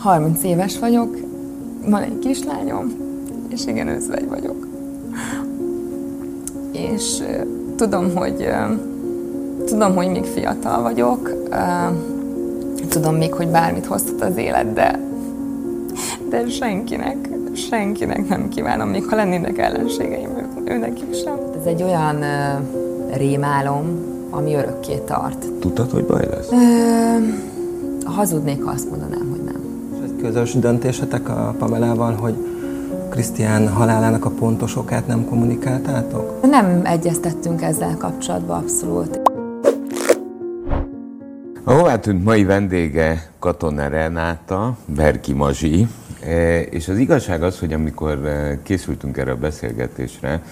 30 éves vagyok, van egy kislányom, és igen, özvegy vagyok. És uh, tudom, hogy uh, tudom, hogy még fiatal vagyok, uh, tudom még, hogy bármit hozhat az élet, de, de senkinek, senkinek nem kívánom, még ha lennének ellenségeim, ő, őnek is sem. Ez egy olyan uh, rémálom, ami örökké tart. Tudtad, hogy baj lesz? Ö, hazudnék, ha azt mondanám, közös döntésetek a Pamelával, hogy Krisztián halálának a pontos okát nem kommunikáltátok? Nem egyeztettünk ezzel kapcsolatban abszolút. A hová tűnt mai vendége Katona Renáta, Berki Mazsi, e, és az igazság az, hogy amikor e, készültünk erre a beszélgetésre,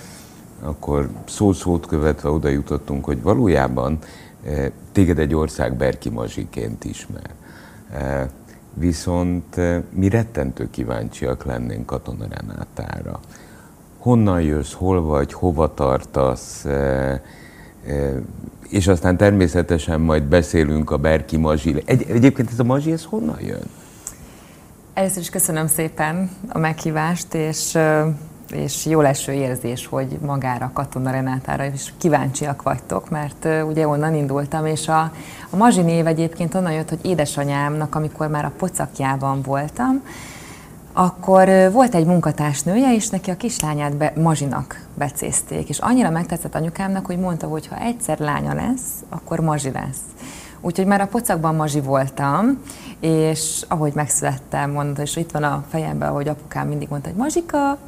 akkor szó-szót követve oda jutottunk, hogy valójában e, téged egy ország Berki Mazsiként ismer. Viszont mi rettentő kíváncsiak lennénk Katona Renátára. Honnan jössz, hol vagy, hova tartasz, és aztán természetesen majd beszélünk a Berki Mazsi. Egy, egyébként ez a Mazsi, ez honnan jön? Először is köszönöm szépen a meghívást, és, és jó leső érzés, hogy magára Katona Renátára is kíváncsiak vagytok, mert ugye onnan indultam, és a, a Mazsi név egyébként onnan jött, hogy édesanyámnak, amikor már a pocakjában voltam, akkor volt egy munkatársnője, és neki a kislányát be, Mazsinak becézték. És annyira megtetszett anyukámnak, hogy mondta, hogy ha egyszer lánya lesz, akkor Mazsi lesz. Úgyhogy már a pocakban Mazsi voltam, és ahogy megszülettem, mondta, és itt van a fejemben, hogy apukám mindig mondta, hogy Mazsika,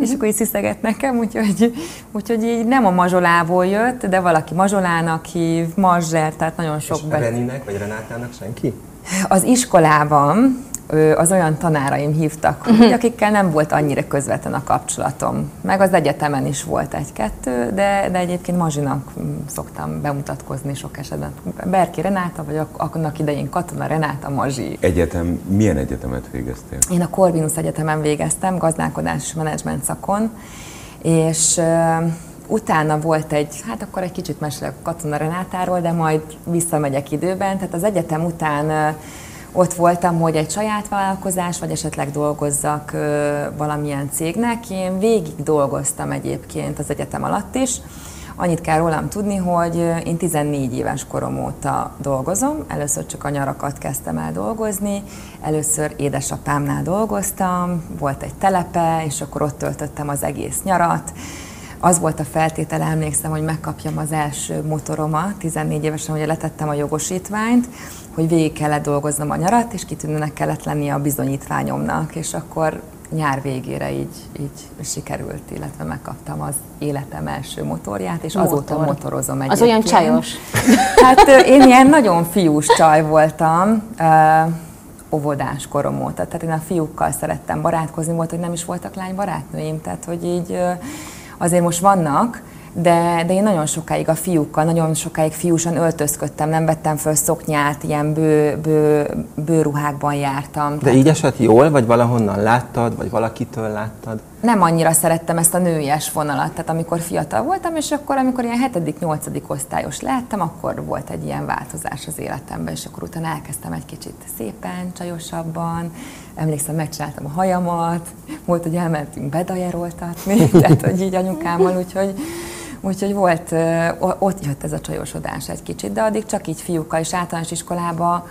és akkor így sziszeget nekem, úgyhogy, úgyhogy így nem a mazsolából jött, de valaki mazsolának hív, mazser, tehát nagyon sok... És be... Reninek vagy Renátának senki? Az iskolában az olyan tanáraim hívtak, uh-huh. hogy akikkel nem volt annyira közvetlen a kapcsolatom. Meg az egyetemen is volt egy-kettő, de, de egyébként Mazsinak szoktam bemutatkozni sok esetben. Berki Renáta, vagy annak idején Katona Renáta Mazsi. Egyetem, milyen egyetemet végeztél? Én a Corvinus Egyetemen végeztem, gazdálkodás és menedzsment szakon, és utána volt egy, hát akkor egy kicsit mesélek Katona Renátáról, de majd visszamegyek időben, tehát az egyetem után uh, ott voltam, hogy egy saját vállalkozás, vagy esetleg dolgozzak valamilyen cégnek. Én végig dolgoztam egyébként az egyetem alatt is. Annyit kell rólam tudni, hogy én 14 éves korom óta dolgozom. Először csak a nyarakat kezdtem el dolgozni, először édesapámnál dolgoztam, volt egy telepe, és akkor ott töltöttem az egész nyarat az volt a feltétel, emlékszem, hogy megkapjam az első motoromat, 14 évesen, hogy letettem a jogosítványt, hogy végig kellett dolgoznom a nyarat, és kitűnőnek kellett lenni a bizonyítványomnak, és akkor nyár végére így, így sikerült, illetve megkaptam az életem első motorját, és Motor. azóta motorozom egyébként. Az olyan csajos? Hát én ilyen nagyon fiús csaj voltam, óvodás korom óta, tehát én a fiúkkal szerettem barátkozni, volt, hogy nem is voltak lány barátnőim, tehát hogy így azért most vannak, de, de én nagyon sokáig a fiúkkal, nagyon sokáig fiúsan öltözködtem, nem vettem föl szoknyát, ilyen bő, bő, bőruhákban jártam. De így esett jól, vagy valahonnan láttad, vagy valakitől láttad? Nem annyira szerettem ezt a nőies vonalat, tehát amikor fiatal voltam, és akkor, amikor ilyen 7.-8. osztályos lehettem, akkor volt egy ilyen változás az életemben, és akkor utána elkezdtem egy kicsit szépen, csajosabban, emlékszem, megcsináltam a hajamat, volt, hogy elmentünk bedajeroltatni, tehát hogy így anyukámmal, úgyhogy Úgyhogy volt, ott jött ez a csajosodás egy kicsit, de addig csak így fiúkkal és általános iskolában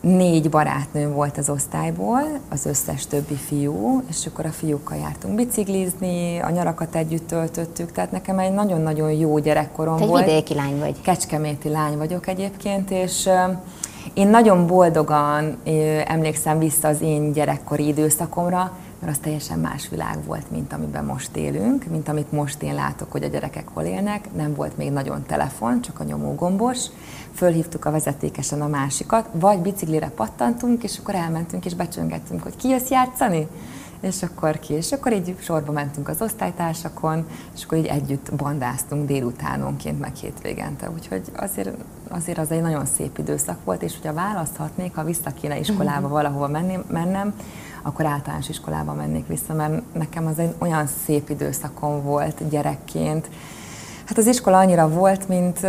négy barátnő volt az osztályból, az összes többi fiú, és akkor a fiúkkal jártunk biciklizni, a nyarakat együtt töltöttük, tehát nekem egy nagyon-nagyon jó gyerekkorom Te volt. egy vidéki lány vagy. Kecskeméti lány vagyok egyébként, és én nagyon boldogan emlékszem vissza az én gyerekkori időszakomra, mert az teljesen más világ volt, mint amiben most élünk, mint amit most én látok, hogy a gyerekek hol élnek. Nem volt még nagyon telefon, csak a nyomógombos. Fölhívtuk a vezetékesen a másikat, vagy biciklire pattantunk, és akkor elmentünk és becsöngettünk, hogy ki jössz játszani? és akkor ki, és akkor így sorba mentünk az osztálytársakon, és akkor így együtt bandáztunk délutánonként, meg hétvégente. Úgyhogy azért, azért az egy nagyon szép időszak volt, és hogyha választhatnék, ha vissza kéne iskolába mhm. valahova menni, mennem, akkor általános iskolába mennék vissza, mert nekem az egy olyan szép időszakom volt gyerekként. Hát az iskola annyira volt, mint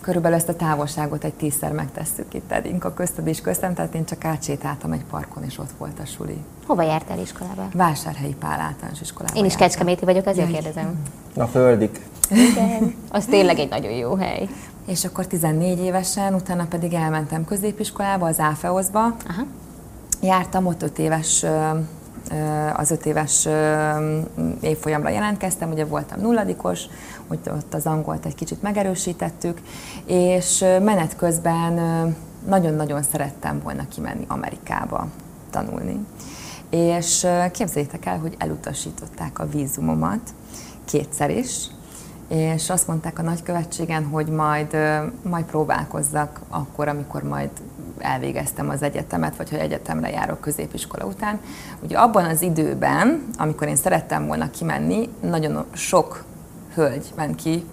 körülbelül ezt a távolságot egy tízszer megtesszük itt eddig a közted és köztem, tehát én csak átsétáltam egy parkon, és ott volt a suli. Hova jártál iskolába? Vásárhelyi Pál általános iskolába Én is jártam. Kecskeméti vagyok, ezért Jaj. kérdezem. A földik. Igen. Az tényleg egy nagyon jó hely. És akkor 14 évesen, utána pedig elmentem középiskolába, az Áfeoszba. Aha. Jártam ott öt éves, ö, ö, az öt éves évfolyamra jelentkeztem, ugye voltam nulladikos, hogy ott az angolt egy kicsit megerősítettük, és menet közben nagyon-nagyon szerettem volna kimenni Amerikába tanulni. És képzeljétek el, hogy elutasították a vízumomat kétszer is, és azt mondták a nagykövetségen, hogy majd, majd próbálkozzak akkor, amikor majd elvégeztem az egyetemet, vagy hogy egyetemre járok középiskola után. Ugye abban az időben, amikor én szerettem volna kimenni, nagyon sok hölgy ment ki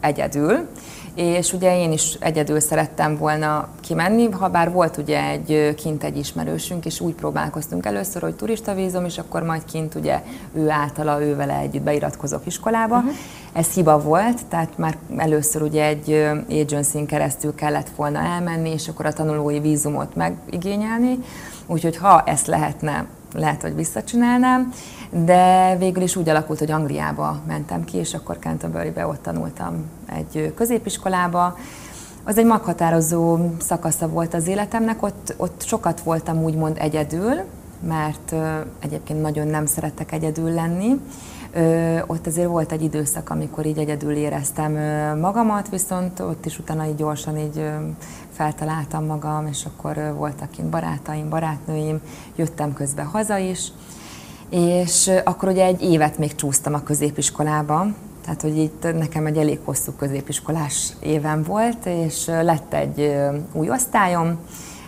egyedül, és ugye én is egyedül szerettem volna kimenni, ha bár volt ugye egy kint egy ismerősünk, és úgy próbálkoztunk először, hogy turista vízum, és akkor majd kint ugye ő általa, ő vele együtt beiratkozok iskolába. Uh-huh. Ez hiba volt, tehát már először ugye egy agency keresztül kellett volna elmenni, és akkor a tanulói vízumot megigényelni. Úgyhogy ha ezt lehetne, lehet, hogy visszacsinálnám, de végül is úgy alakult, hogy Angliába mentem ki, és akkor Canterburybe ott tanultam egy középiskolába. Az egy meghatározó szakasza volt az életemnek, ott, ott sokat voltam úgymond egyedül, mert egyébként nagyon nem szeretek egyedül lenni. Ott azért volt egy időszak, amikor így egyedül éreztem magamat, viszont ott is utána így gyorsan így feltaláltam magam, és akkor voltak kint barátaim, barátnőim, jöttem közben haza is, és akkor ugye egy évet még csúsztam a középiskolába, tehát, hogy itt nekem egy elég hosszú középiskolás évem volt, és lett egy új osztályom,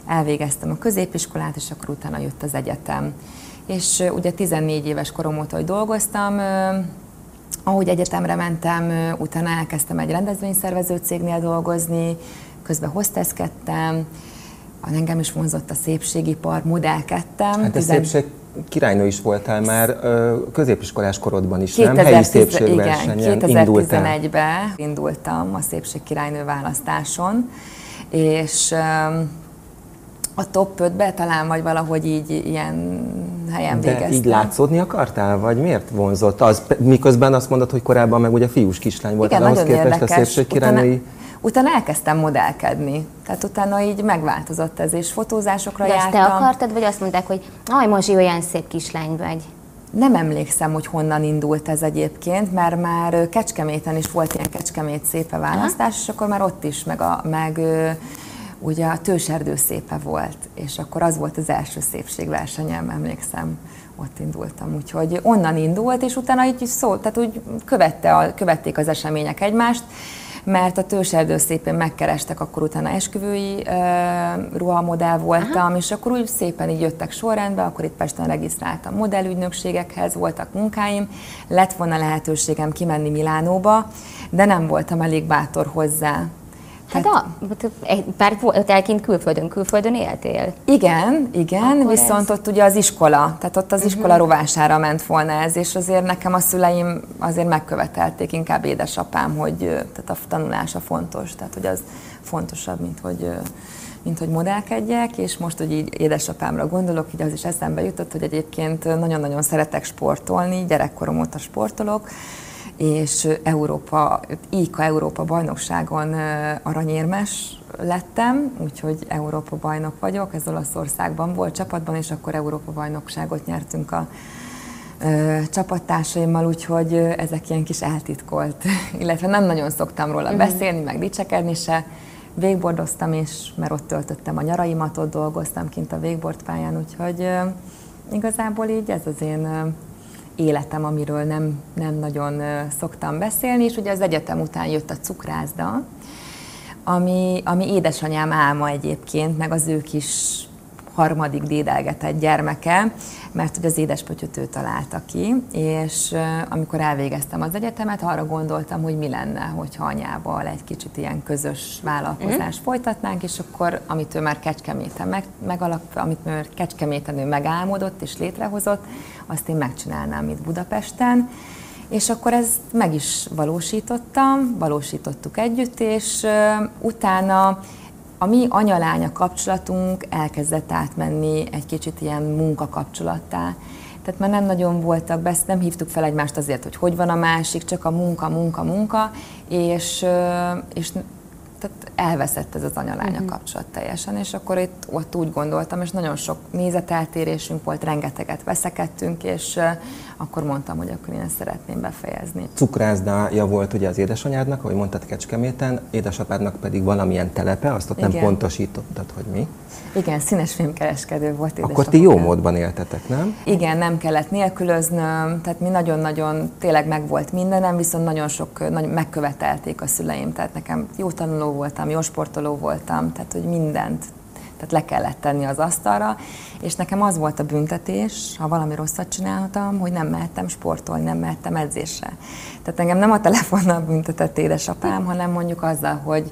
elvégeztem a középiskolát, és akkor utána jött az egyetem. És ugye 14 éves korom óta, hogy dolgoztam, ahogy egyetemre mentem, utána elkezdtem egy rendezvényszervező cégnél dolgozni, közben hosteszkedtem, engem is vonzott a szépségipar, modellkedtem. Hát a Tizen- szépség királynő is voltál már középiskolás korodban is, nem? Helyi 2010 szépségversenyen igen, indultál. 2011-ben indultam a szépségkirálynő választáson, és a top 5-be talán vagy valahogy így ilyen helyen De végeztem. így látszódni akartál, vagy miért vonzott az? Miközben azt mondod, hogy korábban meg ugye fiús kislány volt, Igen, ahhoz nagyon képest a érdekes. szépségkirálynői... Utána, utána elkezdtem modellkedni. Tehát utána így megváltozott ez, és fotózásokra De ezt jártam. te akartad, vagy azt mondták, hogy aj, Mozsi, olyan szép kislány vagy? Nem emlékszem, hogy honnan indult ez egyébként, mert már Kecskeméten is volt ilyen Kecskemét szépe választás, és akkor már ott is, meg, a, meg ugye a Tőserdő szépe volt, és akkor az volt az első szépségversenyem, emlékszem, ott indultam. Úgyhogy onnan indult, és utána így szó, tehát úgy követte a, követték az események egymást, mert a Tőserdő szépén megkerestek, akkor utána esküvői uh, ruhamodell voltam, Aha. és akkor úgy szépen így jöttek sorrendbe, akkor itt Pesten regisztráltam modellügynökségekhez, voltak munkáim, lett volna lehetőségem kimenni Milánóba, de nem voltam elég bátor hozzá. Hát a, bár voltál kint külföldön, külföldön éltél? Igen, igen, Akkor viszont ez- ott ugye az iskola, tehát ott az iskola rovására ment volna ez, és azért nekem a szüleim azért megkövetelték, inkább édesapám, hogy tehát a tanulása fontos, tehát hogy az fontosabb, mint hogy, mint hogy modellkedjek, és most, hogy így édesapámra gondolok, így az is eszembe jutott, hogy egyébként nagyon-nagyon szeretek sportolni, gyerekkorom óta sportolok, és Európa, IKA Európa bajnokságon aranyérmes lettem, úgyhogy Európa bajnok vagyok, ez Olaszországban volt csapatban, és akkor Európa bajnokságot nyertünk a ö, csapattársaimmal, úgyhogy ezek ilyen kis eltitkolt, illetve nem nagyon szoktam róla beszélni, meg dicsekedni se. Végbordoztam is, mert ott töltöttem a nyaraimat, ott dolgoztam kint a végbord pályán, úgyhogy ö, igazából így ez az én életem, amiről nem, nem nagyon szoktam beszélni, és ugye az egyetem után jött a cukrászda, ami, ami édesanyám álma egyébként, meg az ő kis harmadik dédelgetett gyermeke, mert hogy az édespötyöt ő találta ki, és amikor elvégeztem az egyetemet, arra gondoltam, hogy mi lenne, hogyha anyával egy kicsit ilyen közös vállalkozást mm. folytatnánk, és akkor, amit ő már Kecskeméten meg, megalap, amit már Kecskeméten ő megálmodott és létrehozott, azt én megcsinálnám itt Budapesten, És akkor ezt meg is valósítottam, valósítottuk együtt, és utána a mi anyalánya kapcsolatunk elkezdett átmenni egy kicsit ilyen munkakapcsolattá. Tehát már nem nagyon voltak, besz, nem hívtuk fel egymást azért, hogy hogy van a másik, csak a munka, munka, munka, és, és tehát elveszett ez az anyalánya uh-huh. kapcsolat teljesen, és akkor itt ott úgy gondoltam, és nagyon sok nézeteltérésünk volt, rengeteget veszekedtünk, és akkor mondtam, hogy akkor én ezt szeretném befejezni. Cukrászdája volt ugye az édesanyádnak, ahogy mondtad Kecskeméten, édesapádnak pedig valamilyen telepe, azt ott Igen. nem pontosítottad, hogy mi. Igen, színes filmkereskedő volt Akkor ti jó módban éltetek, nem? Igen, nem kellett nélkülöznöm, tehát mi nagyon-nagyon tényleg meg volt mindenem, viszont nagyon sok, nagyon megkövetelték a szüleim, tehát nekem jó tanuló voltam, jó sportoló voltam, tehát hogy mindent tehát le kellett tenni az asztalra, és nekem az volt a büntetés, ha valami rosszat csináltam, hogy nem mehettem sportolni, nem mehettem edzésre. Tehát engem nem a telefonnal büntetett édesapám, hanem mondjuk azzal, hogy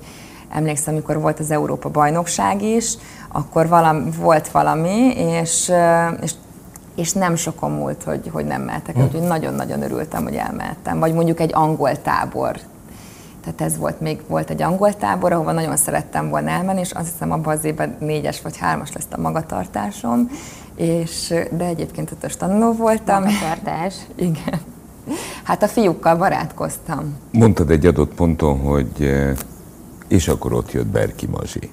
emlékszem, amikor volt az Európa bajnokság is, akkor valami, volt valami, és, és és nem sokon múlt, hogy, hogy nem mehetek, hm. úgyhogy nagyon-nagyon örültem, hogy elmehettem. Vagy mondjuk egy angol tábor. Tehát ez volt, még volt egy angol tábor, ahova nagyon szerettem volna elmenni, és azt hiszem abban az évben négyes vagy hármas lesz a magatartásom, és, de egyébként ötös tanuló voltam. Magatartás. Igen. Hát a fiúkkal barátkoztam. Mondtad egy adott ponton, hogy és akkor ott jött Berki Mazsi.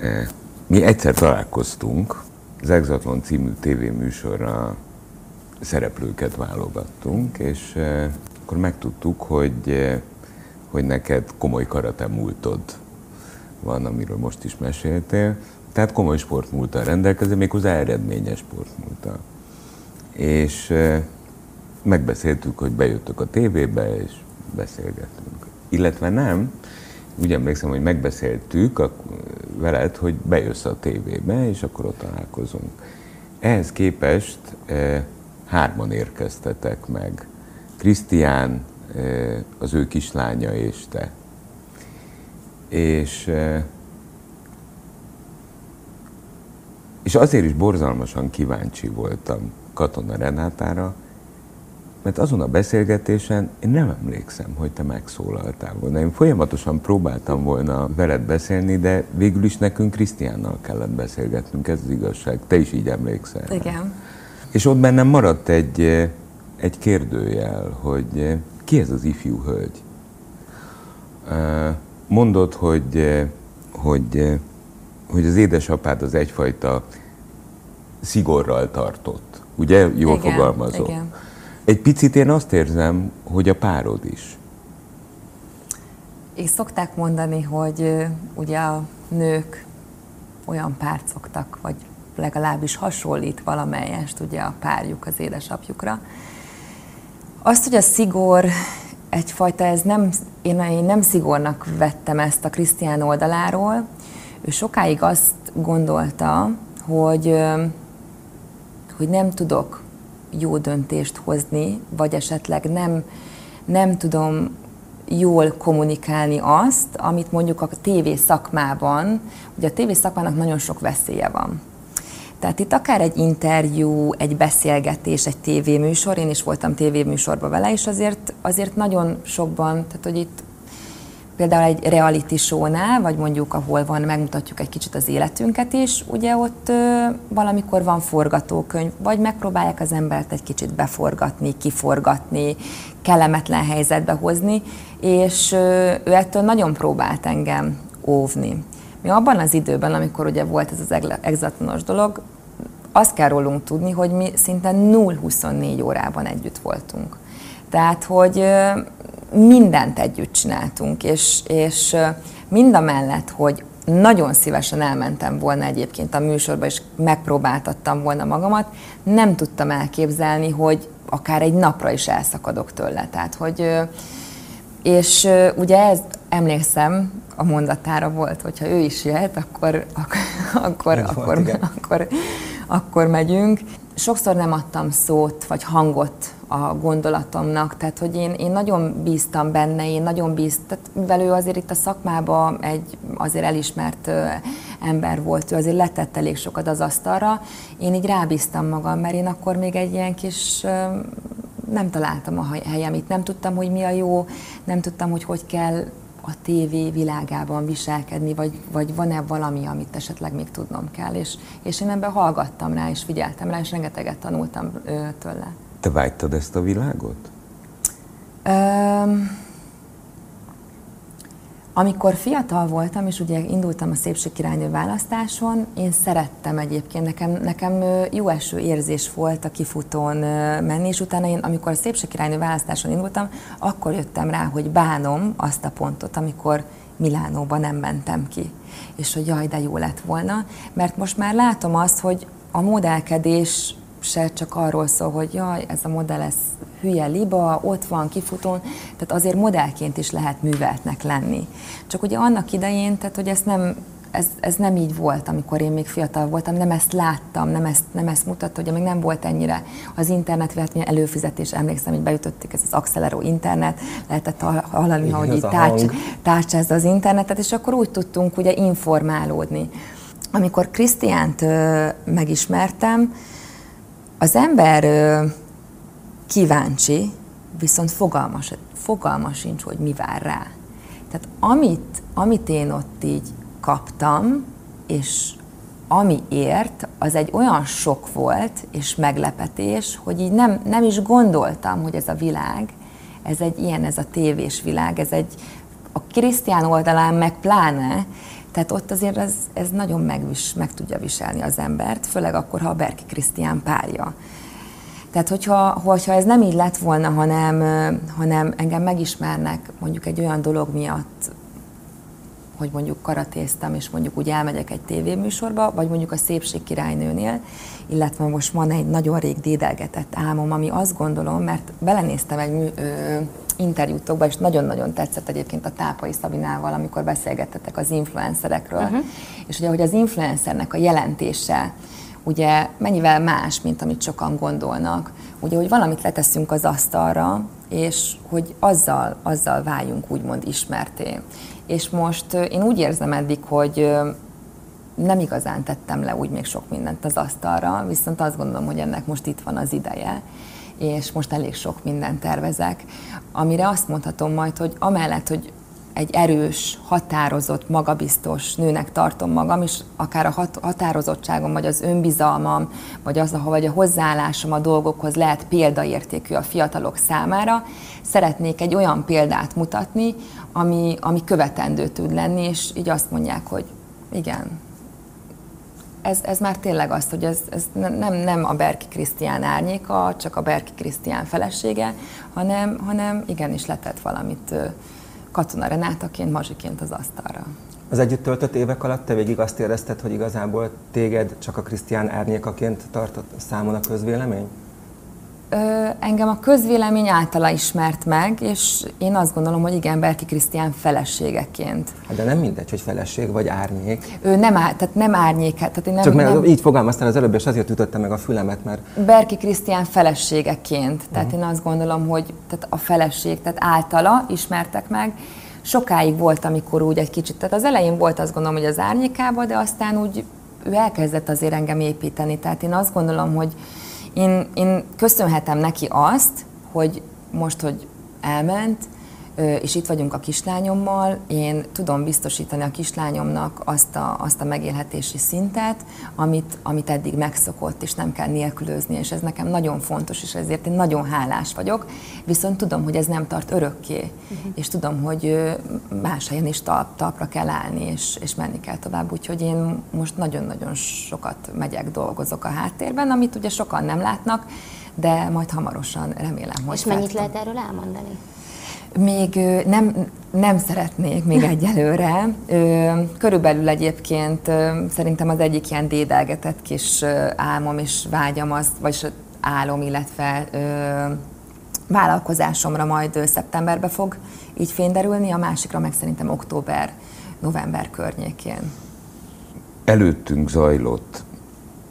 E, mi egyszer találkoztunk, az Exatlon című tévéműsorra szereplőket válogattunk, és e, akkor megtudtuk, hogy, e, hogy neked komoly karate múltod van, amiről most is meséltél. Tehát komoly sportmúltal rendelkezel, méghozzá eredményes sportmúltal. És megbeszéltük, hogy bejöttök a tévébe, és beszélgettünk illetve nem. Úgy emlékszem, hogy megbeszéltük a, veled, hogy bejössz a tévébe, és akkor ott találkozunk. Ehhez képest e, hárman érkeztetek meg. Krisztián, az ő kislánya és te. És, és azért is borzalmasan kíváncsi voltam Katona Renátára, mert azon a beszélgetésen én nem emlékszem, hogy te megszólaltál volna. Én folyamatosan próbáltam volna veled beszélni, de végül is nekünk Krisztiánnal kellett beszélgetnünk, ez az igazság. Te is így emlékszel. Igen. És ott bennem maradt egy, egy kérdőjel, hogy ki ez az ifjú hölgy? Mondod, hogy, hogy, hogy az édesapád az egyfajta szigorral tartott. Ugye? Jól igen, fogalmazok. Igen. Egy picit én azt érzem, hogy a párod is. És szokták mondani, hogy ugye a nők olyan párt szoktak, vagy legalábbis hasonlít valamelyest ugye a párjuk az édesapjukra. Azt, hogy a szigor egyfajta, ez nem, én, én nem szigornak vettem ezt a Krisztián oldaláról. Ő sokáig azt gondolta, hogy, hogy nem tudok jó döntést hozni, vagy esetleg nem, nem tudom jól kommunikálni azt, amit mondjuk a tévé szakmában, ugye a tévé szakmának nagyon sok veszélye van. Tehát itt akár egy interjú, egy beszélgetés, egy tévéműsor, én is voltam tévéműsorban vele, és azért, azért nagyon sokban, tehát hogy itt például egy reality show-nál, vagy mondjuk ahol van, megmutatjuk egy kicsit az életünket is, ugye ott ö, valamikor van forgatókönyv, vagy megpróbálják az embert egy kicsit beforgatni, kiforgatni, kellemetlen helyzetbe hozni, és ö, ő ettől nagyon próbált engem óvni. Mi abban az időben, amikor ugye volt ez az exatlanos dolog, azt kell rólunk tudni, hogy mi szinte 0-24 órában együtt voltunk. Tehát, hogy mindent együtt csináltunk, és, és mind a mellett, hogy nagyon szívesen elmentem volna egyébként a műsorba, és megpróbáltattam volna magamat, nem tudtam elképzelni, hogy akár egy napra is elszakadok tőle. Tehát, hogy, és ugye ez, emlékszem, a mondatára volt, hogyha ő is jöhet, akkor, akkor, akkor, akkor, akkor, akkor megyünk. Sokszor nem adtam szót vagy hangot a gondolatomnak, tehát hogy én, én nagyon bíztam benne, én nagyon bíztam, mivel ő azért itt a szakmában egy azért elismert ember volt, ő azért letett elég sokat az asztalra, én így rábíztam magam, mert én akkor még egy ilyen kis nem találtam a helyem itt, nem tudtam, hogy mi a jó, nem tudtam, hogy hogy kell a tévé világában viselkedni, vagy, vagy van-e valami, amit esetleg még tudnom kell. És, és én ebben hallgattam rá, és figyeltem rá, és rengeteget tanultam tőle. Te vágytad ezt a világot? Öm, amikor fiatal voltam, és ugye indultam a szépségkirálynő választáson, én szerettem egyébként, nekem, nekem jó eső érzés volt a kifutón menni, és utána én, amikor a szépségkirálynő választáson indultam, akkor jöttem rá, hogy bánom azt a pontot, amikor Milánóba nem mentem ki. És hogy jaj, de jó lett volna, mert most már látom azt, hogy a modellkedés se csak arról szól, hogy jaj, ez a modell, ez hülye liba, ott van, kifutón, tehát azért modellként is lehet műveltnek lenni. Csak ugye annak idején, tehát hogy ezt nem, ez, ez nem így volt, amikor én még fiatal voltam, nem ezt láttam, nem ezt, nem ezt mutatta, hogy még nem volt ennyire az internet, vagy előfizetés, emlékszem, hogy beütötték ez az Accelero internet, lehetett hallani, hogy így tárcs, tárcsázza az internetet, és akkor úgy tudtunk ugye informálódni. Amikor Krisztiánt megismertem, az ember kíváncsi, viszont fogalmas, fogalma sincs, hogy mi vár rá. Tehát amit, amit én ott így kaptam, és ami ért, az egy olyan sok volt, és meglepetés, hogy így nem, nem is gondoltam, hogy ez a világ, ez egy ilyen, ez a tévés világ, ez egy, a krisztián oldalán meg pláne, tehát ott azért ez, ez nagyon megvis, meg tudja viselni az embert, főleg akkor, ha a Berki Krisztián párja. Tehát, hogyha, hogyha ez nem így lett volna, hanem, hanem engem megismernek mondjuk egy olyan dolog miatt, hogy mondjuk karatéztem, és mondjuk úgy elmegyek egy tévéműsorba, vagy mondjuk a Szépség királynőnél, illetve most van egy nagyon rég dédelgetett álmom, ami azt gondolom, mert belenéztem egy mű, ö, interjútokba, és nagyon-nagyon tetszett egyébként a Tápai Szabinával, amikor beszélgettetek az influencerekről, uh-huh. és ugye, hogy az influencernek a jelentése, ugye mennyivel más, mint amit sokan gondolnak. Ugye, hogy valamit leteszünk az asztalra, és hogy azzal, azzal váljunk úgymond ismerté. És most én úgy érzem eddig, hogy nem igazán tettem le úgy még sok mindent az asztalra, viszont azt gondolom, hogy ennek most itt van az ideje, és most elég sok mindent tervezek, amire azt mondhatom majd, hogy amellett, hogy egy erős, határozott, magabiztos nőnek tartom magam, és akár a hat- határozottságom, vagy az önbizalmam, vagy az, vagy a hozzáállásom a dolgokhoz lehet példaértékű a fiatalok számára, szeretnék egy olyan példát mutatni, ami, ami követendő tud lenni, és így azt mondják, hogy igen, ez, ez már tényleg az, hogy ez, ez nem, nem a Berki Krisztián árnyéka, csak a Berki Krisztián felesége, hanem, hanem igenis letett valamit Katona Renátaként, Mazsiként az asztalra. Az együtt töltött évek alatt te végig azt érezted, hogy igazából téged csak a Krisztián árnyékaként tartott számon a közvélemény? Engem a közvélemény általa ismert meg, és én azt gondolom, hogy igen, Berki Krisztián feleségeként. Hát de nem mindegy, hogy feleség vagy árnyék. Ő nem, ár, tehát nem árnyék, tehát én nem, Csak mert nem... így fogalmaztál az előbb, és azért ütötte meg a fülemet, mert... Berki Krisztián feleségeként, tehát uh-huh. én azt gondolom, hogy tehát a feleség, tehát általa ismertek meg, sokáig volt, amikor úgy egy kicsit, tehát az elején volt azt gondolom, hogy az árnyékába, de aztán úgy ő elkezdett azért engem építeni, tehát én azt gondolom, hogy én, én köszönhetem neki azt, hogy most, hogy elment, és itt vagyunk a kislányommal, én tudom biztosítani a kislányomnak azt a, azt a megélhetési szintet, amit, amit eddig megszokott, és nem kell nélkülözni, és ez nekem nagyon fontos, és ezért én nagyon hálás vagyok, viszont tudom, hogy ez nem tart örökké, uh-huh. és tudom, hogy más helyen is talp, talpra kell állni, és, és menni kell tovább, úgyhogy én most nagyon-nagyon sokat megyek, dolgozok a háttérben, amit ugye sokan nem látnak, de majd hamarosan remélem, hogy És mennyit lehet erről elmondani? Még nem, nem szeretnék még egyelőre. Körülbelül egyébként szerintem az egyik ilyen dédelgetett kis álmom és vágyam az, vagy álom, illetve vállalkozásomra majd szeptemberbe fog így fényderülni, a másikra meg szerintem október, november környékén. Előttünk zajlott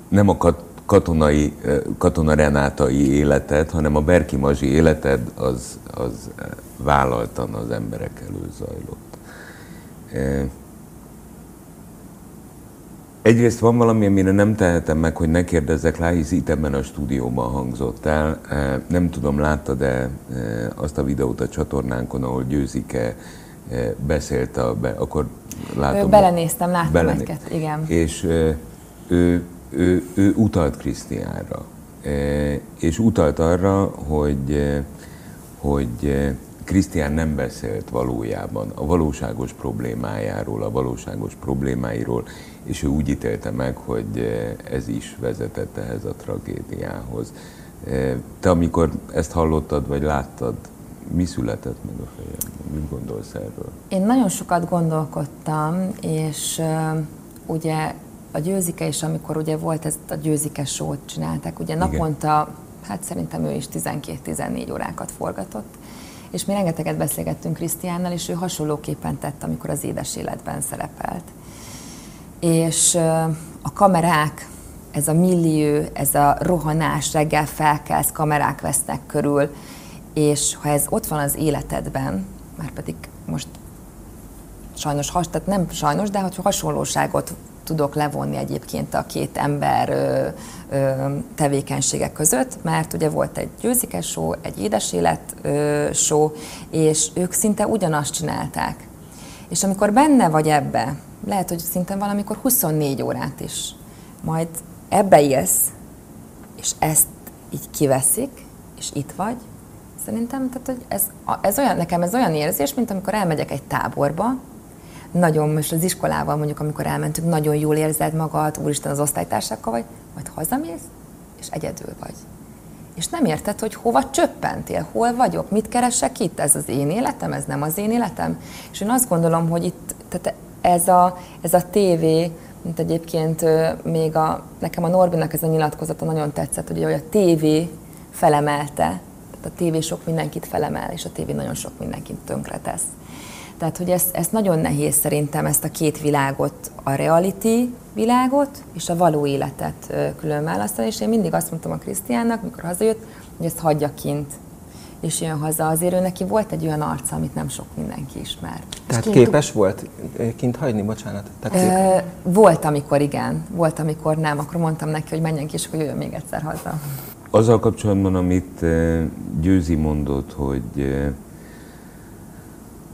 nem a kat- katonai, katona renátai életed, hanem a Berki Mazsi életed az, az vállaltan az emberek elől zajlott. Egyrészt van valami, amire nem tehetem meg, hogy ne kérdezzek rá, hisz itt ebben a stúdióban hangzott el. Nem tudom, láttad-e azt a videót a csatornánkon, ahol Győzike beszélt, a, be, akkor látom. Belenéztem, láttam belené... egyet, igen. És ő, ő, ő utalt Krisztiánra, és utalt arra, hogy, hogy Krisztián nem beszélt valójában a valóságos problémájáról, a valóságos problémáiról, és ő úgy ítélte meg, hogy ez is vezetett ehhez a tragédiához. Te amikor ezt hallottad, vagy láttad, mi született meg a fejedben? Mit gondolsz erről? Én nagyon sokat gondolkodtam, és ugye a győzike is, amikor ugye volt ez a győzike sót csinálták, ugye Igen. naponta, hát szerintem ő is 12-14 órákat forgatott, és mi rengeteget beszélgettünk Krisztiánnal, és ő hasonlóképpen tett, amikor az édes életben szerepelt. És a kamerák, ez a millió, ez a rohanás, reggel felkelsz, kamerák vesznek körül, és ha ez ott van az életedben, már pedig most sajnos, tehát nem sajnos, de hogy hasonlóságot tudok levonni egyébként a két ember ö, ö, tevékenységek között, mert ugye volt egy győzike show, egy édes élet show, és ők szinte ugyanazt csinálták. És amikor benne vagy ebbe, lehet, hogy szinte valamikor 24 órát is, majd ebbe élsz, és ezt így kiveszik, és itt vagy, szerintem, tehát, hogy ez, ez olyan, nekem ez olyan érzés, mint amikor elmegyek egy táborba, nagyon most az iskolával mondjuk, amikor elmentünk, nagyon jól érzed magad, úristen az osztálytársakkal vagy, majd hazamész, és egyedül vagy. És nem érted, hogy hova csöppentél, hol vagyok, mit keresek itt, ez az én életem, ez nem az én életem. És én azt gondolom, hogy itt tehát ez, a, ez a tévé, mint egyébként még a, nekem a Norbinak ez a nyilatkozata nagyon tetszett, hogy a tévé felemelte, tehát a tévé sok mindenkit felemel, és a tévé nagyon sok mindenkit tönkretesz. Tehát, hogy ezt, ezt nagyon nehéz szerintem ezt a két világot, a reality világot és a való életet külön választani, és én mindig azt mondtam a Krisztiánnak, mikor hazajött, hogy ezt hagyja kint, és jön haza. Azért ő neki volt egy olyan arca, amit nem sok mindenki ismer. Tehát kint képes volt kint hagyni, bocsánat? Tehát ö, volt, amikor igen, volt, amikor nem. Akkor mondtam neki, hogy menjen ki, és akkor jöjjön még egyszer haza. Azzal kapcsolatban, amit Győzi mondott, hogy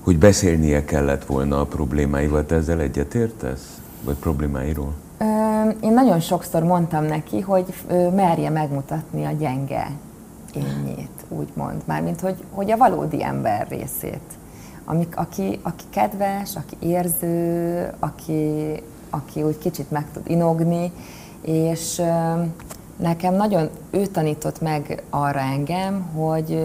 hogy beszélnie kellett volna a problémáival. Te ezzel egyetértesz? Vagy problémáiról? Én nagyon sokszor mondtam neki, hogy merje megmutatni a gyenge énjét, úgymond. Mármint, hogy, hogy a valódi ember részét. Amik, aki, aki kedves, aki érző, aki, aki úgy kicsit meg tud inogni, és nekem nagyon, ő tanított meg arra engem, hogy,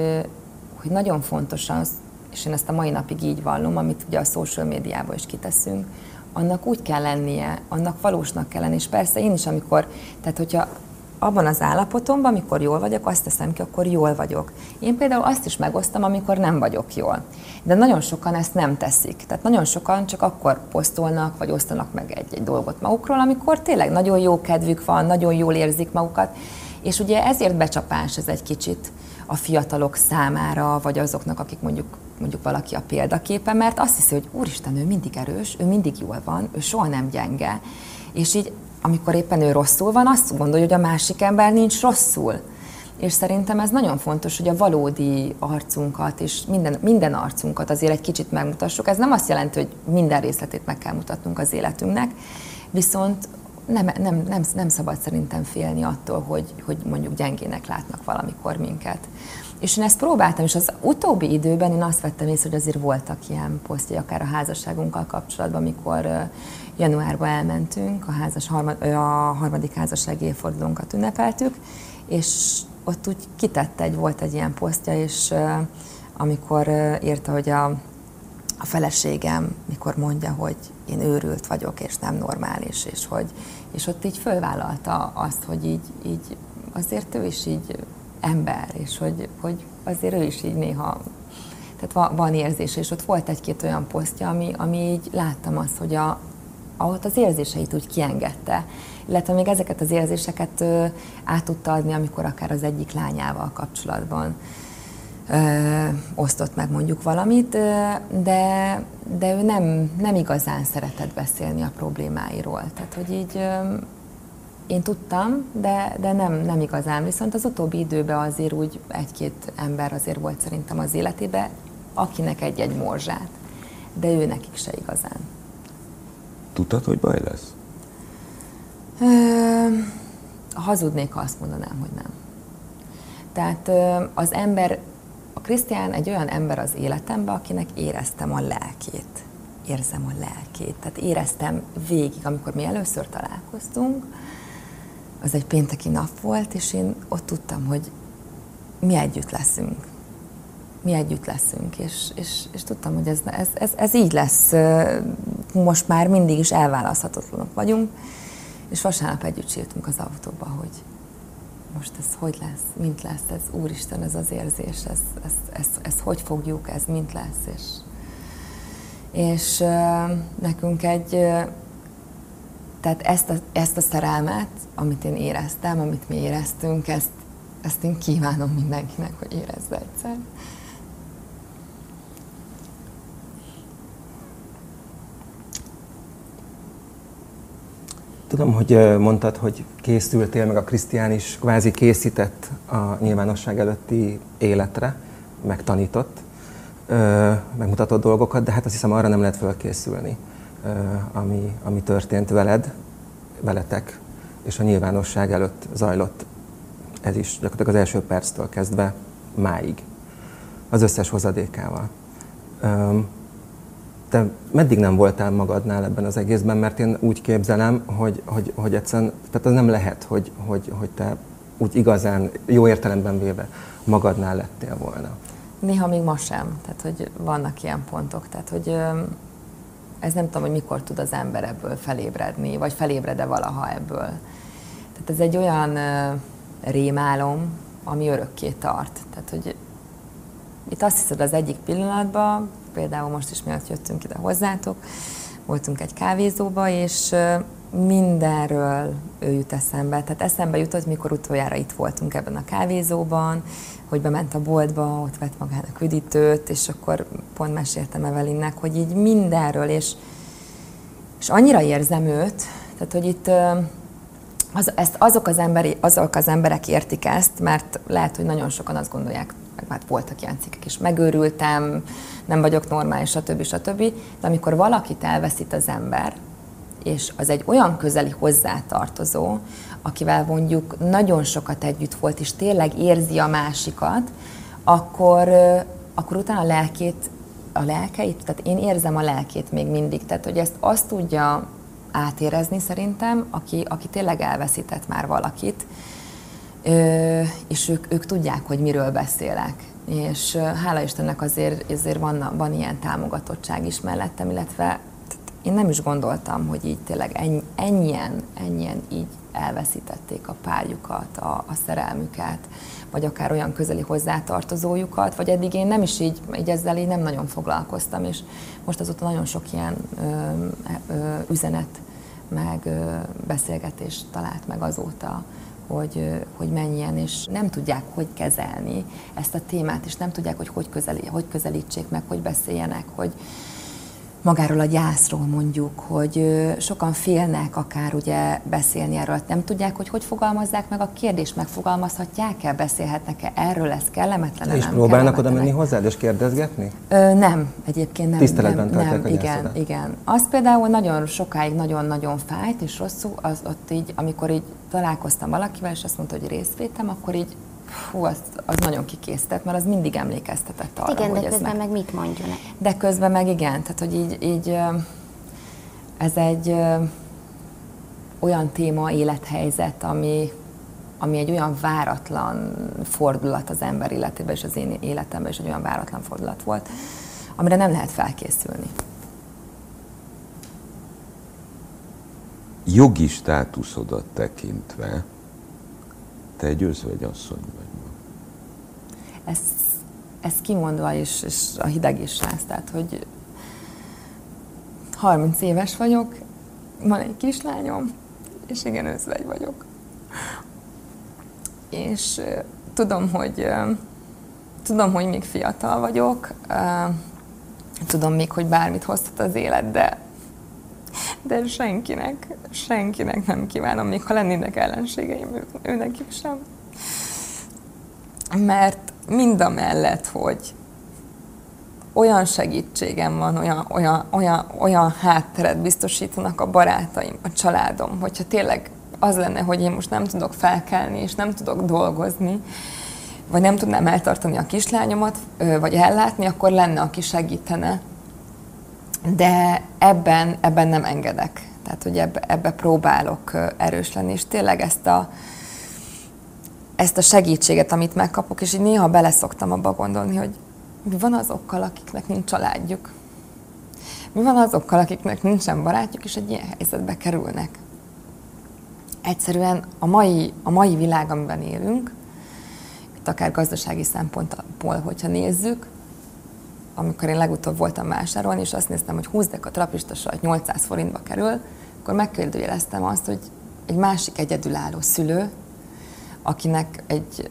hogy nagyon fontos az, és én ezt a mai napig így vallom, amit ugye a social médiából is kiteszünk, annak úgy kell lennie, annak valósnak kell lenni, és persze én is, amikor, tehát hogyha abban az állapotomban, amikor jól vagyok, azt teszem ki, akkor jól vagyok. Én például azt is megosztam, amikor nem vagyok jól. De nagyon sokan ezt nem teszik. Tehát nagyon sokan csak akkor posztolnak, vagy osztanak meg egy-egy dolgot magukról, amikor tényleg nagyon jó kedvük van, nagyon jól érzik magukat. És ugye ezért becsapás ez egy kicsit a fiatalok számára, vagy azoknak, akik mondjuk mondjuk valaki a példaképe, mert azt hiszi, hogy úristen, ő mindig erős, ő mindig jól van, ő soha nem gyenge. És így, amikor éppen ő rosszul van, azt gondolja, hogy a másik ember nincs rosszul. És szerintem ez nagyon fontos, hogy a valódi arcunkat és minden, minden arcunkat azért egy kicsit megmutassuk. Ez nem azt jelenti, hogy minden részletét meg kell mutatnunk az életünknek, viszont nem, nem, nem, nem szabad szerintem félni attól, hogy, hogy mondjuk gyengének látnak valamikor minket. És én ezt próbáltam, és az utóbbi időben én azt vettem észre, hogy azért voltak ilyen posztjai, akár a házasságunkkal kapcsolatban, amikor januárban elmentünk, a, házas, a harmadik házassági évfordulónkat ünnepeltük, és ott úgy kitette egy, volt egy ilyen posztja, és amikor írta, hogy a, a feleségem mikor mondja, hogy én őrült vagyok, és nem normális, és hogy és ott így fölvállalta azt, hogy így, így azért ő is így ember, és hogy, hogy azért ő is így néha, tehát van, van érzés, és ott volt egy-két olyan posztja, ami, ami így láttam azt, hogy a, ahol az érzéseit úgy kiengedte, illetve még ezeket az érzéseket ö, át tudta adni, amikor akár az egyik lányával kapcsolatban ö, osztott meg mondjuk valamit, ö, de, de ő nem, nem igazán szeretett beszélni a problémáiról. Tehát, hogy így ö, én tudtam, de, de nem, nem igazán. Viszont az utóbbi időben azért úgy egy-két ember azért volt szerintem az életében, akinek egy-egy morzsát. De ő nekik se igazán. Tudtad, hogy baj lesz? Ö, hazudnék, ha azt mondanám, hogy nem. Tehát az ember, a Krisztián egy olyan ember az életemben, akinek éreztem a lelkét. Érzem a lelkét. Tehát éreztem végig, amikor mi először találkoztunk, az egy pénteki nap volt, és én ott tudtam, hogy mi együtt leszünk. Mi együtt leszünk, és, és, és tudtam, hogy ez, ez, ez, ez így lesz. Most már mindig is elválaszthatatlanok vagyunk, és vasárnap együtt sírtunk az autóba, hogy most ez hogy lesz, mint lesz, ez Úristen, ez az érzés, ez, ez, ez, ez hogy fogjuk, ez mint lesz, és, és nekünk egy tehát ezt a, ezt a szerelmet, amit én éreztem, amit mi éreztünk, ezt, ezt én kívánom mindenkinek, hogy érezze egyszer. Tudom, hogy mondtad, hogy készültél, meg a Krisztián is kvázi készített a nyilvánosság előtti életre, megtanított, megmutatott dolgokat, de hát azt hiszem arra nem lehet fölkészülni ami, ami történt veled, veletek, és a nyilvánosság előtt zajlott. Ez is gyakorlatilag az első perctől kezdve máig. Az összes hozadékával. Te meddig nem voltál magadnál ebben az egészben, mert én úgy képzelem, hogy, hogy, hogy egyszerűen, tehát az nem lehet, hogy, hogy, hogy te úgy igazán, jó értelemben véve magadnál lettél volna. Néha még ma sem, tehát hogy vannak ilyen pontok, tehát hogy ez nem tudom, hogy mikor tud az ember ebből felébredni, vagy felébred-e valaha ebből. Tehát ez egy olyan rémálom, ami örökké tart. Tehát, hogy itt azt hiszed az egyik pillanatban, például most is miatt jöttünk ide hozzátok, voltunk egy kávézóba, és mindenről ő jut eszembe. Tehát eszembe jutott, mikor utoljára itt voltunk ebben a kávézóban, hogy bement a boltba, ott vett magának üdítőt, és akkor pont meséltem Evelinnek, hogy így mindenről, és, és annyira érzem őt, tehát hogy itt az, ezt azok, az emberi, azok az emberek értik ezt, mert lehet, hogy nagyon sokan azt gondolják, meg hát voltak ilyen cikkek is, megőrültem, nem vagyok normális, stb. stb. De amikor valakit elveszít az ember, és az egy olyan közeli hozzátartozó, akivel mondjuk nagyon sokat együtt volt, és tényleg érzi a másikat, akkor, akkor utána a lelkét, a lelkeit, tehát én érzem a lelkét még mindig, tehát hogy ezt azt tudja átérezni szerintem, aki, aki tényleg elveszített már valakit, és ők, ők tudják, hogy miről beszélek. És hála Istennek azért, azért van, van ilyen támogatottság is mellettem, illetve én nem is gondoltam, hogy így tényleg ennyi, ennyien, ennyien így elveszítették a párjukat, a, a szerelmüket, vagy akár olyan közeli hozzátartozójukat, vagy eddig én nem is így, így ezzel így nem nagyon foglalkoztam, és most azóta nagyon sok ilyen ö, ö, üzenet, meg ö, beszélgetés talált meg azóta, hogy, hogy mennyien, és nem tudják, hogy kezelni ezt a témát, és nem tudják, hogy hogy, közeli, hogy közelítsék meg, hogy beszéljenek, hogy, magáról a gyászról mondjuk, hogy sokan félnek akár ugye beszélni erről, nem tudják, hogy hogy fogalmazzák meg a kérdést, megfogalmazhatják-e, beszélhetnek-e erről, ez kellemetlen És nem próbálnak oda menni hozzád és kérdezgetni? Ö, nem, egyébként nem. Tiszteletben nem, nem, a igen, igen. Az például nagyon sokáig nagyon-nagyon fájt és rosszul, az ott így, amikor így találkoztam valakivel, és azt mondta, hogy részvétem, akkor így Hú, az, az nagyon kikészített, mert az mindig emlékeztetett arra, igen, hogy de közben ez meg, meg mit mondjon? De közben meg igen, tehát hogy így, így ez egy olyan téma, élethelyzet, ami, ami egy olyan váratlan fordulat az ember életében, és az én életemben is egy olyan váratlan fordulat volt, amire nem lehet felkészülni. Jogi státuszodat tekintve, te egy asszony vagy ma. Ez, ez kimondva is, és a hideg is láz, tehát hogy 30 éves vagyok, van egy kislányom, és igen, özvegy vagyok. És tudom, hogy tudom, hogy még fiatal vagyok, tudom még, hogy bármit hozhat az élet, de, de senkinek, senkinek nem kívánom, még ha lennének ellenségeim, ő, őnek sem. Mert mind a mellett, hogy olyan segítségem van, olyan, olyan, olyan, olyan hátteret biztosítanak a barátaim, a családom, hogyha tényleg az lenne, hogy én most nem tudok felkelni, és nem tudok dolgozni, vagy nem tudnám eltartani a kislányomat, vagy ellátni, akkor lenne, aki segítene. De ebben, ebben nem engedek. Tehát, hogy ebbe, ebbe próbálok erős lenni, és tényleg ezt a, ezt a segítséget, amit megkapok, és így néha beleszoktam abba gondolni, hogy mi van azokkal, akiknek nincs családjuk? Mi van azokkal, akiknek nincsen barátjuk, és egy ilyen helyzetbe kerülnek? Egyszerűen a mai, a mai világ, amiben élünk, itt akár gazdasági szempontból, hogyha nézzük, amikor én legutóbb voltam vásárolni, és azt néztem, hogy 20 a trapista sajt 800 forintba kerül, akkor megkérdőjeleztem azt, hogy egy másik egyedülálló szülő, akinek egy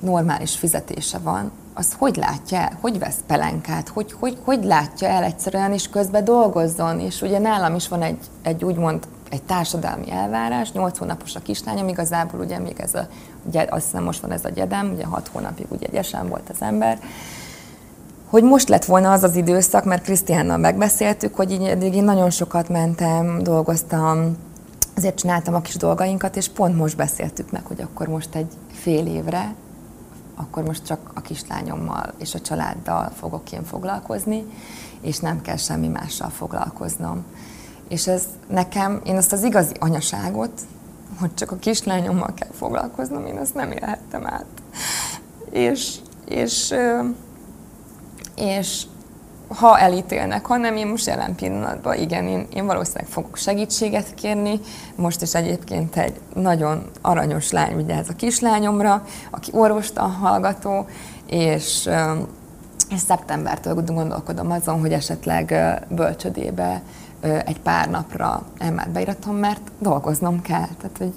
normális fizetése van, az hogy látja el, hogy vesz pelenkát, hogy, hogy, hogy látja el egyszerűen, és közben dolgozzon. És ugye nálam is van egy, egy úgymond egy társadalmi elvárás, 8 hónapos a kislányom, igazából ugye még ez a, ugye azt hiszem most van ez a gyedem, ugye 6 hónapig ugye egyesen volt az ember, hogy most lett volna az az időszak, mert Krisztiánnal megbeszéltük, hogy így eddig én nagyon sokat mentem, dolgoztam, azért csináltam a kis dolgainkat, és pont most beszéltük meg, hogy akkor most egy fél évre, akkor most csak a kislányommal és a családdal fogok én foglalkozni, és nem kell semmi mással foglalkoznom. És ez nekem, én azt az igazi anyaságot, hogy csak a kislányommal kell foglalkoznom, én azt nem élhettem át. És, és, és ha elítélnek, hanem én most jelen pillanatban, igen, én, én valószínűleg fogok segítséget kérni. Most is egyébként egy nagyon aranyos lány vigyáz a kislányomra, aki orvostan hallgató, és, és szeptembertől gondolkodom azon, hogy esetleg bölcsödébe egy pár napra emmát beiratom, mert dolgoznom kell. Tehát, hogy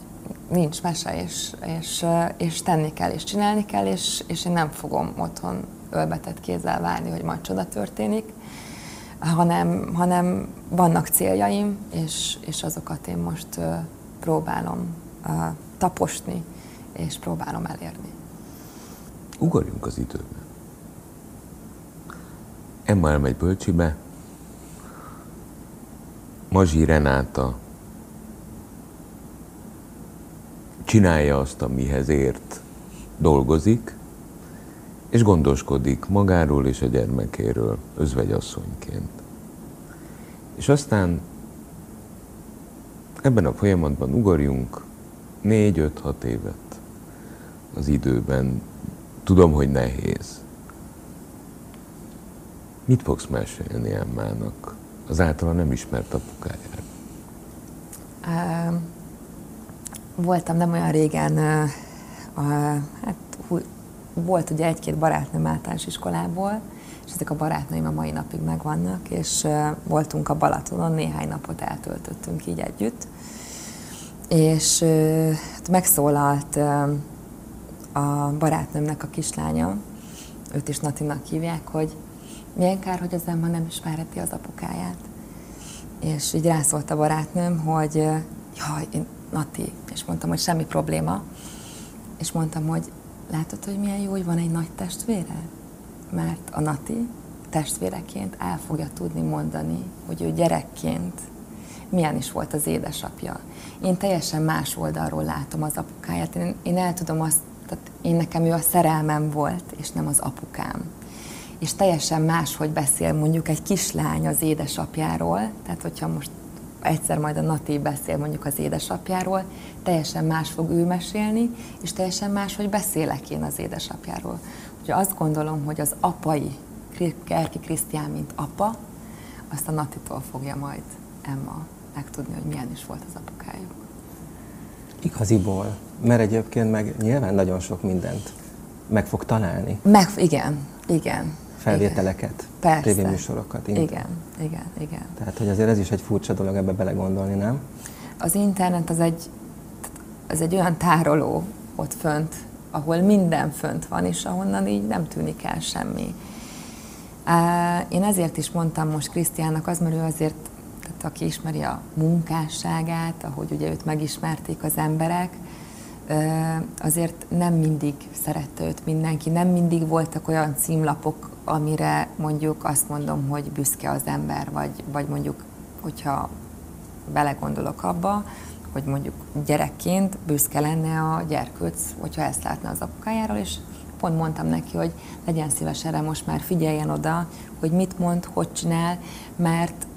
nincs mese, és, és, és tenni kell, és csinálni kell, és, és én nem fogom otthon ölbetett kézzel várni, hogy majd csoda történik, hanem, hanem vannak céljaim, és, és azokat én most próbálom taposni, és próbálom elérni. Ugorjunk az időben. Emma elmegy bölcsibe, Mazsi Renáta csinálja azt, amihez ért, dolgozik, és gondoskodik magáról és a gyermekéről özvegyasszonyként. És aztán ebben a folyamatban ugorjunk négy-öt-hat évet az időben. Tudom, hogy nehéz. Mit fogsz mesélni Emmának? az általa nem ismert apukájára? voltam nem olyan régen, uh, hát volt ugye egy-két barátnőm általános iskolából, és ezek a barátnőim a mai napig megvannak, és voltunk a Balatonon, néhány napot eltöltöttünk így együtt, és uh, megszólalt a barátnőmnek a kislánya, őt is Natinak hívják, hogy milyen kár, hogy az Emma nem ismerheti az apukáját. És így rászólt a barátnőm, hogy jaj, én Nati, és mondtam, hogy semmi probléma. És mondtam, hogy látod, hogy milyen jó, hogy van egy nagy testvére? Mert a Nati testvéreként el fogja tudni mondani, hogy ő gyerekként milyen is volt az édesapja. Én teljesen más oldalról látom az apukáját. Én, én el tudom azt, tehát én nekem ő a szerelmem volt, és nem az apukám és teljesen más, hogy beszél mondjuk egy kislány az édesapjáról, tehát hogyha most egyszer majd a Nati beszél mondjuk az édesapjáról, teljesen más fog ő mesélni, és teljesen más, hogy beszélek én az édesapjáról. Úgyhogy azt gondolom, hogy az apai, Kerki Krisztián, mint apa, azt a Natitól fogja majd Emma megtudni, hogy milyen is volt az apukájuk. Igaziból, mert egyébként meg nyilván nagyon sok mindent meg fog találni. Meg, igen, igen felvételeket, tévéműsorokat. Igen, igen, igen. Tehát, hogy azért ez is egy furcsa dolog ebbe belegondolni, nem? Az internet az egy, az egy olyan tároló ott fönt, ahol minden fönt van, és ahonnan így nem tűnik el semmi. Én ezért is mondtam most Krisztiának az, mert ő azért, tehát aki ismeri a munkásságát, ahogy ugye őt megismerték az emberek, azért nem mindig szerette őt mindenki, nem mindig voltak olyan címlapok, amire mondjuk azt mondom, hogy büszke az ember, vagy, vagy mondjuk, hogyha belegondolok abba, hogy mondjuk gyerekként büszke lenne a gyerkőc, hogyha ezt látna az apukájáról, és pont mondtam neki, hogy legyen szíves erre most már figyeljen oda, hogy mit mond, hogy csinál, mert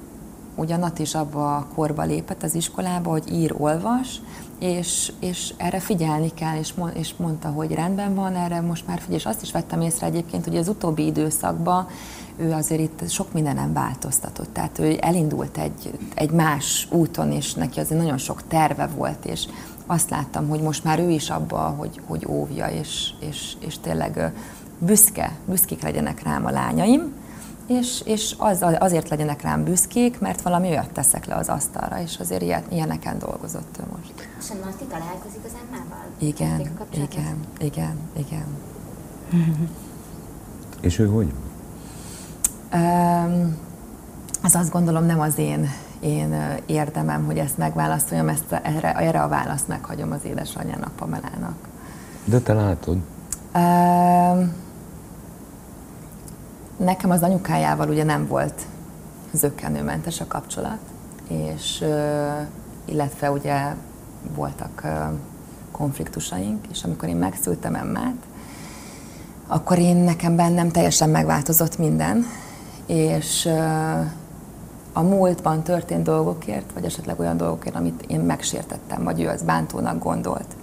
ugye Nat is abba a korba lépett az iskolába, hogy ír, olvas, és, és erre figyelni kell, és, és mondta, hogy rendben van, erre most már figyelj, és azt is vettem észre egyébként, hogy az utóbbi időszakban ő azért itt sok mindenem változtatott, tehát ő elindult egy, egy más úton, és neki azért nagyon sok terve volt, és azt láttam, hogy most már ő is abba, hogy, hogy óvja, és, és, és tényleg büszke, büszkék legyenek rám a lányaim, és, és az, azért legyenek rám büszkék, mert valami olyat teszek le az asztalra, és azért ilyen, ilyeneken dolgozott ő most. És a Nati találkozik az Emmával? Igen, igen, igen, igen. és ő hogy? Um, az azt gondolom nem az én, én érdemem, hogy ezt megválaszoljam, ezt, erre, erre a választ meghagyom az édesanyjának, Pamelának. De te látod? Um, Nekem az anyukájával ugye nem volt zöggenőmentes a kapcsolat, és illetve ugye voltak konfliktusaink, és amikor én megszültem emmát, akkor én nekem bennem teljesen megváltozott minden, és a múltban történt dolgokért, vagy esetleg olyan dolgokért, amit én megsértettem, vagy ő az bántónak gondolt.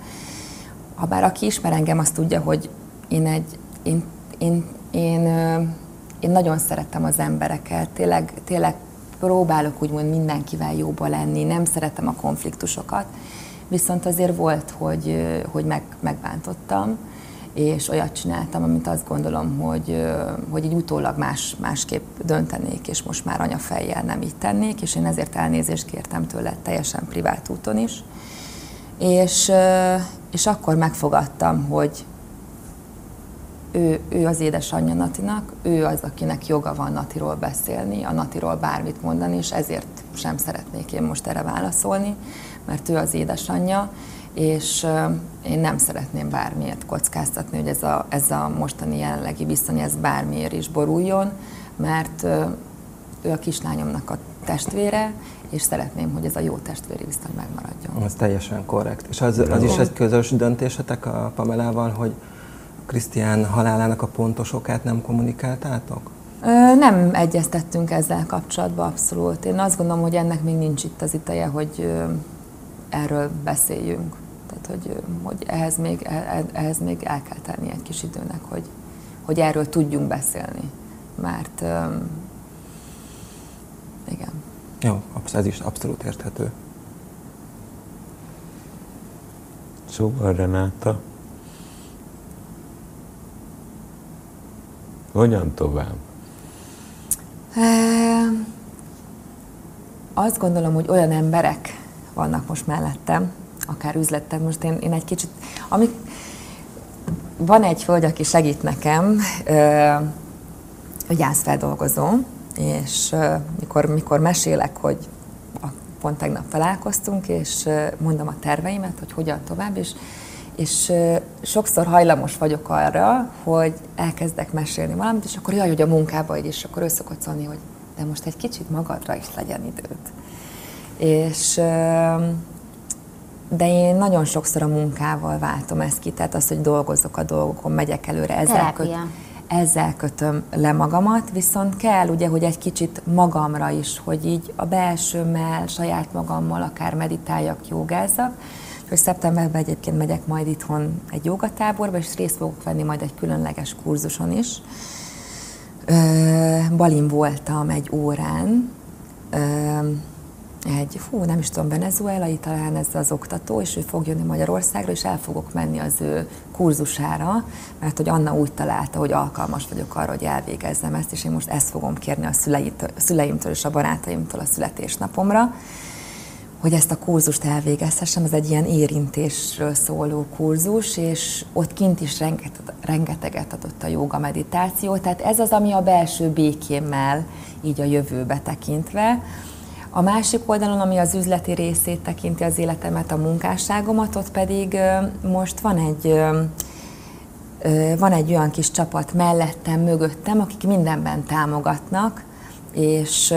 Habár aki ismer engem, azt tudja, hogy én egy, én, én, én, én én nagyon szeretem az embereket, tényleg, tényleg próbálok úgymond mindenkivel jóba lenni, nem szeretem a konfliktusokat, viszont azért volt, hogy, hogy meg, megbántottam, és olyat csináltam, amit azt gondolom, hogy, hogy így utólag más, másképp döntenék, és most már anyafejjel nem így tennék, és én ezért elnézést kértem tőle teljesen privát úton is. És, és akkor megfogadtam, hogy, ő, ő az édesanyja Natinak, ő az, akinek joga van Natiról beszélni, a Natiról bármit mondani, és ezért sem szeretnék én most erre válaszolni, mert ő az édesanyja, és én nem szeretném bármiért kockáztatni, hogy ez a, ez a mostani jelenlegi viszony, ez bármiért is boruljon, mert ő a kislányomnak a testvére, és szeretném, hogy ez a jó testvéri viszony megmaradjon. Ez teljesen korrekt. És az, az is egy közös döntésetek a Pamelával, hogy Krisztián halálának a pontos okát nem kommunikáltátok? Nem egyeztettünk ezzel kapcsolatban abszolút. Én azt gondolom, hogy ennek még nincs itt az ideje, hogy erről beszéljünk. Tehát, hogy, hogy ehhez, még, e, e, ehhez még el kell tenni egy kis időnek, hogy, hogy erről tudjunk beszélni. Mert igen. Jó, ez is abszolút érthető. Szóval Renáta, Hogyan tovább? Azt gondolom, hogy olyan emberek vannak most mellettem, akár üzletem. Most én, én egy kicsit, amik, van egy hölgy, aki segít nekem, gyászfeldolgozó, és mikor, mikor mesélek, hogy pont tegnap találkoztunk, és mondom a terveimet, hogy hogyan tovább, és és sokszor hajlamos vagyok arra, hogy elkezdek mesélni valamit, és akkor jaj, hogy a munkába így, és akkor ő szokott szólni, hogy de most egy kicsit magadra is legyen időt. És de én nagyon sokszor a munkával váltom ezt ki, tehát az, hogy dolgozok a dolgokon, megyek előre, ezzel, köt, ezzel kötöm le magamat, viszont kell ugye, hogy egy kicsit magamra is, hogy így a belsőmmel, saját magammal akár meditáljak, jogázzak, hogy szeptemberben egyébként megyek majd itthon egy jogatáborba, és részt fogok venni majd egy különleges kurzuson is. Balin voltam egy órán, egy, fú, nem is tudom, venezuelai talán ez az oktató, és ő fog jönni Magyarországra, és el fogok menni az ő kurzusára, mert hogy Anna úgy találta, hogy alkalmas vagyok arra, hogy elvégezzem ezt, és én most ezt fogom kérni a szüleimtől, szüleimtől és a barátaimtól a születésnapomra hogy ezt a kurzust elvégezhessem, ez egy ilyen érintésről szóló kurzus, és ott kint is rengeteg, rengeteget adott a joga meditáció, tehát ez az, ami a belső békémmel így a jövőbe tekintve. A másik oldalon, ami az üzleti részét tekinti az életemet, a munkásságomat, ott pedig most van egy van egy olyan kis csapat mellettem, mögöttem, akik mindenben támogatnak, és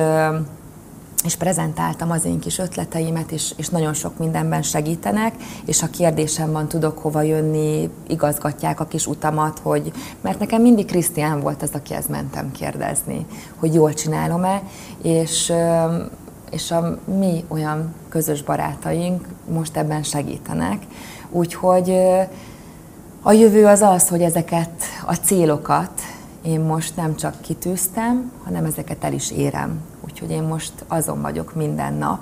és prezentáltam az én kis ötleteimet, és, és nagyon sok mindenben segítenek, és ha kérdésem van, tudok hova jönni, igazgatják a kis utamat, hogy, mert nekem mindig Krisztián volt az, akihez mentem kérdezni, hogy jól csinálom-e, és, és a mi olyan közös barátaink most ebben segítenek. Úgyhogy a jövő az az, hogy ezeket a célokat én most nem csak kitűztem, hanem ezeket el is érem. Úgyhogy én most azon vagyok minden nap,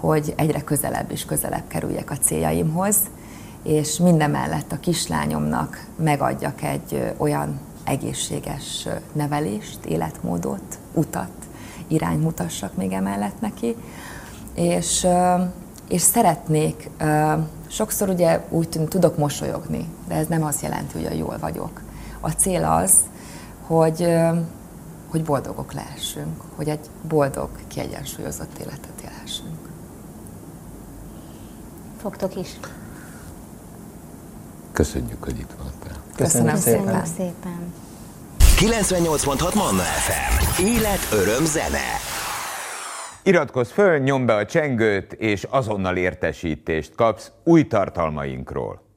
hogy egyre közelebb és közelebb kerüljek a céljaimhoz, és mindemellett a kislányomnak megadjak egy olyan egészséges nevelést, életmódot, utat, irányt mutassak még emellett neki, és, és szeretnék, sokszor ugye úgy tűnik, tudok mosolyogni, de ez nem azt jelenti, hogy jól vagyok. A cél az, hogy, hogy boldogok lehessünk, hogy egy boldog, kiegyensúlyozott életet élhessünk. Fogtok is. Köszönjük, hogy itt voltál. Köszönöm, Köszönöm szépen. szépen. 98.6 Manna FM. Élet, öröm, zene. Iratkozz föl, nyomd be a csengőt, és azonnal értesítést kapsz új tartalmainkról.